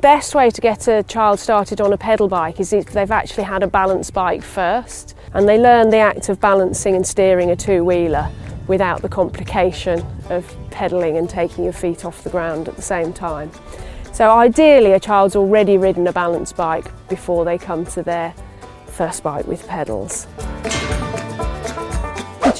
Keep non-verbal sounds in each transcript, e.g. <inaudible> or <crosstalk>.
best way to get a child started on a pedal bike is if they've actually had a balance bike first and they learn the act of balancing and steering a two-wheeler without the complication of pedalling and taking your feet off the ground at the same time. So ideally a child's already ridden a balance bike before they come to their first bike with pedals.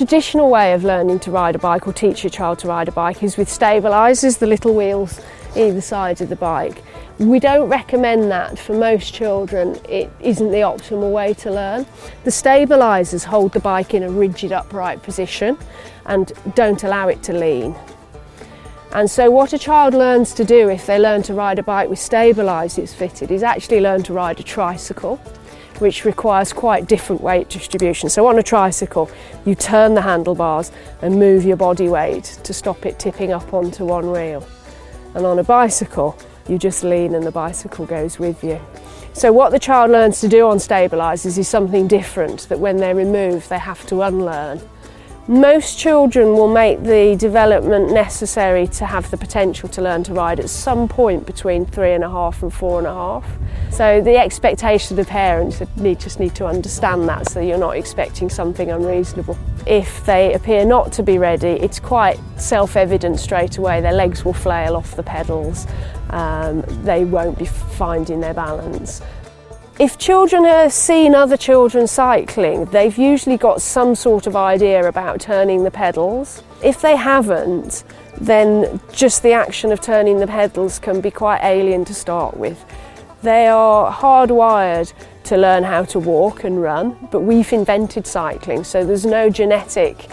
Traditional way of learning to ride a bike or teach your child to ride a bike is with stabilisers, the little wheels either side of the bike. We don't recommend that for most children. It isn't the optimal way to learn. The stabilisers hold the bike in a rigid upright position and don't allow it to lean. And so what a child learns to do if they learn to ride a bike with stabilisers fitted is actually learn to ride a tricycle which requires quite different weight distribution. So on a tricycle, you turn the handlebars and move your body weight to stop it tipping up onto one wheel. And on a bicycle, you just lean and the bicycle goes with you. So what the child learns to do on stabilisers is something different that when they're removed they have to unlearn. Most children will make the development necessary to have the potential to learn to ride at some point between three and a half and four and a half. So the expectation of the parents need, just need to understand that so you're not expecting something unreasonable. If they appear not to be ready, it's quite self-evident straight away. Their legs will flail off the pedals. Um, they won't be finding their balance. If children have seen other children cycling, they've usually got some sort of idea about turning the pedals. If they haven't, then just the action of turning the pedals can be quite alien to start with. They are hardwired to learn how to walk and run, but we've invented cycling, so there's no genetic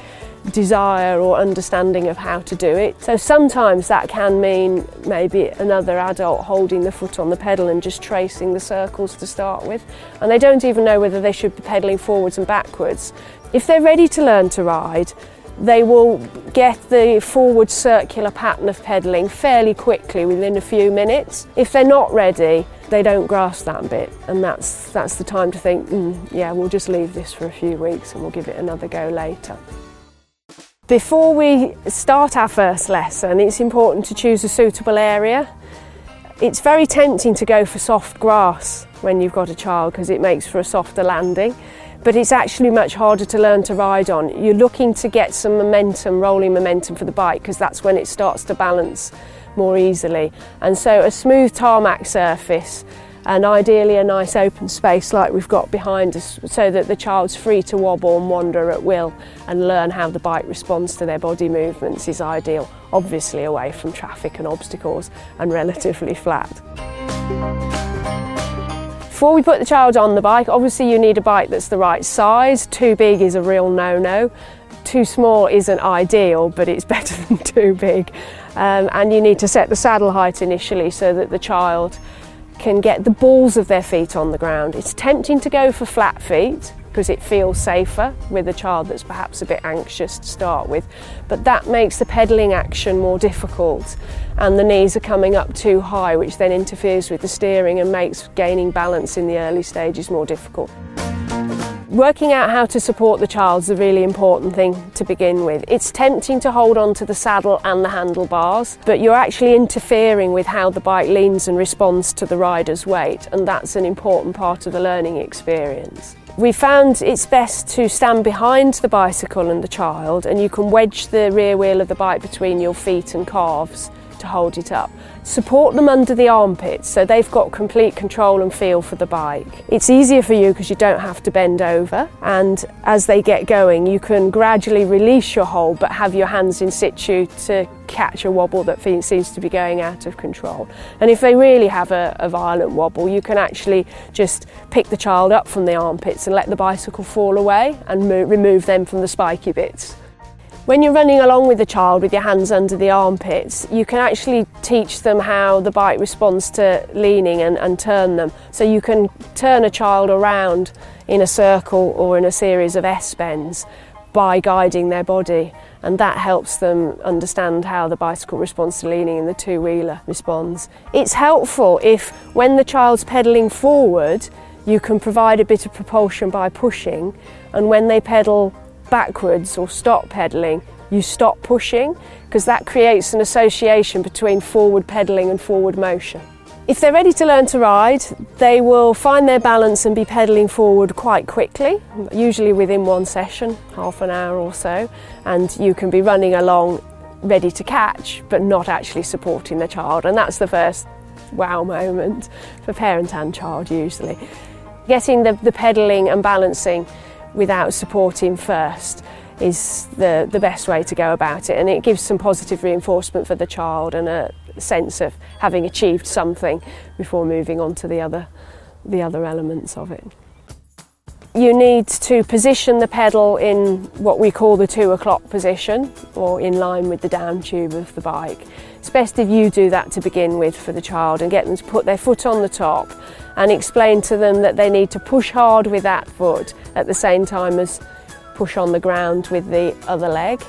desire or understanding of how to do it. So sometimes that can mean maybe another adult holding the foot on the pedal and just tracing the circles to start with. And they don't even know whether they should be pedaling forwards and backwards. If they're ready to learn to ride, they will get the forward circular pattern of pedalling fairly quickly within a few minutes. If they're not ready, they don't grasp that bit and that's, that's the time to think, mm, yeah, we'll just leave this for a few weeks and we'll give it another go later. Before we start our first lesson, it's important to choose a suitable area. It's very tempting to go for soft grass when you've got a child because it makes for a softer landing, but it's actually much harder to learn to ride on. You're looking to get some momentum, rolling momentum for the bike because that's when it starts to balance more easily. And so a smooth tarmac surface and ideally a nice open space like we've got behind us so that the child's free to wobble and wander at will and learn how the bike responds to their body movements is ideal, obviously away from traffic and obstacles and relatively flat. Before we put the child on the bike, obviously you need a bike that's the right size. Too big is a real no-no. Too small isn't ideal, but it's <laughs> better than too big. Um, and you need to set the saddle height initially so that the child can get the balls of their feet on the ground. It's tempting to go for flat feet because it feels safer with a child that's perhaps a bit anxious to start with, but that makes the pedalling action more difficult and the knees are coming up too high which then interferes with the steering and makes gaining balance in the early stages more difficult. Working out how to support the child is a really important thing to begin with. It's tempting to hold on to the saddle and the handlebars, but you're actually interfering with how the bike leans and responds to the rider's weight, and that's an important part of the learning experience. We found it's best to stand behind the bicycle and the child, and you can wedge the rear wheel of the bike between your feet and calves to hold it up. Support them under the armpits so they've got complete control and feel for the bike. It's easier for you because you don't have to bend over and as they get going you can gradually release your hold but have your hands in situ to catch a wobble that seems to be going out of control. And if they really have a, a violent wobble you can actually just pick the child up from the armpits and let the bicycle fall away and remove them from the spiky bits. When you're running along with the child with your hands under the armpits, you can actually teach them how the bike responds to leaning and, and turn them. So you can turn a child around in a circle or in a series of S-bends by guiding their body and that helps them understand how the bicycle responds to leaning and the two-wheeler responds. It's helpful if when the child's pedalling forward you can provide a bit of propulsion by pushing and when they pedal backwards or stop pedalling, you stop pushing because that creates an association between forward pedalling and forward motion. If they're ready to learn to ride, they will find their balance and be pedalling forward quite quickly, usually within one session, half an hour or so, and you can be running along ready to catch but not actually supporting the child and that's the first wow moment for parent and child usually. Getting the, the pedalling and balancing without supporting first is the, the best way to go about it and it gives some positive reinforcement for the child and a sense of having achieved something before moving on to the other, the other elements of it. You need to position the pedal in what we call the two o'clock position or in line with the down tube of the bike. It's best if you do that to begin with for the child and get them to put their foot on the top and explain to them that they need to push hard with that foot at the same time as push on the ground with the other leg.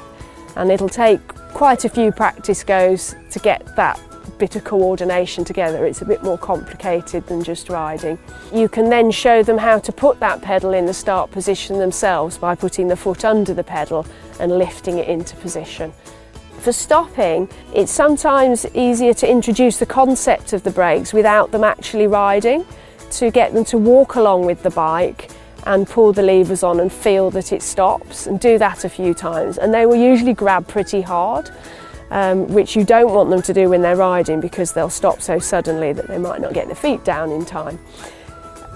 And it'll take quite a few practice goes to get that bit of coordination together. It's a bit more complicated than just riding. You can then show them how to put that pedal in the start position themselves by putting the foot under the pedal and lifting it into position. For stopping, it's sometimes easier to introduce the concept of the brakes without them actually riding, to get them to walk along with the bike and pull the levers on and feel that it stops and do that a few times and they will usually grab pretty hard um, which you don't want them to do when they're riding because they'll stop so suddenly that they might not get their feet down in time.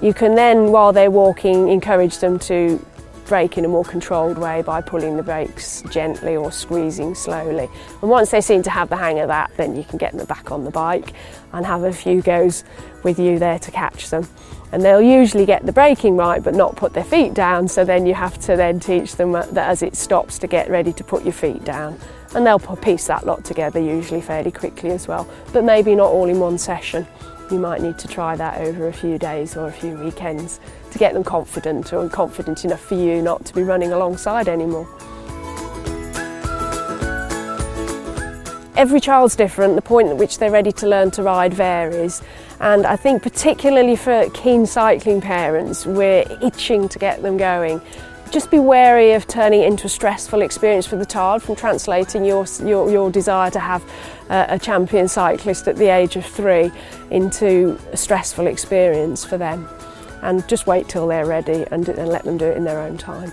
You can then, while they're walking, encourage them to brake in a more controlled way by pulling the brakes gently or squeezing slowly. And once they seem to have the hang of that, then you can get them back on the bike and have a few goes with you there to catch them. And they'll usually get the braking right but not put their feet down, so then you have to then teach them that as it stops to get ready to put your feet down and they'll piece that lot together usually fairly quickly as well, but maybe not all in one session. You might need to try that over a few days or a few weekends to get them confident or confident enough for you not to be running alongside anymore. Every child's different, the point at which they're ready to learn to ride varies and I think particularly for keen cycling parents we're itching to get them going just be wary of turning it into a stressful experience for the child from translating your, your, your desire to have a, a champion cyclist at the age of three into a stressful experience for them. And just wait till they're ready and, and let them do it in their own time.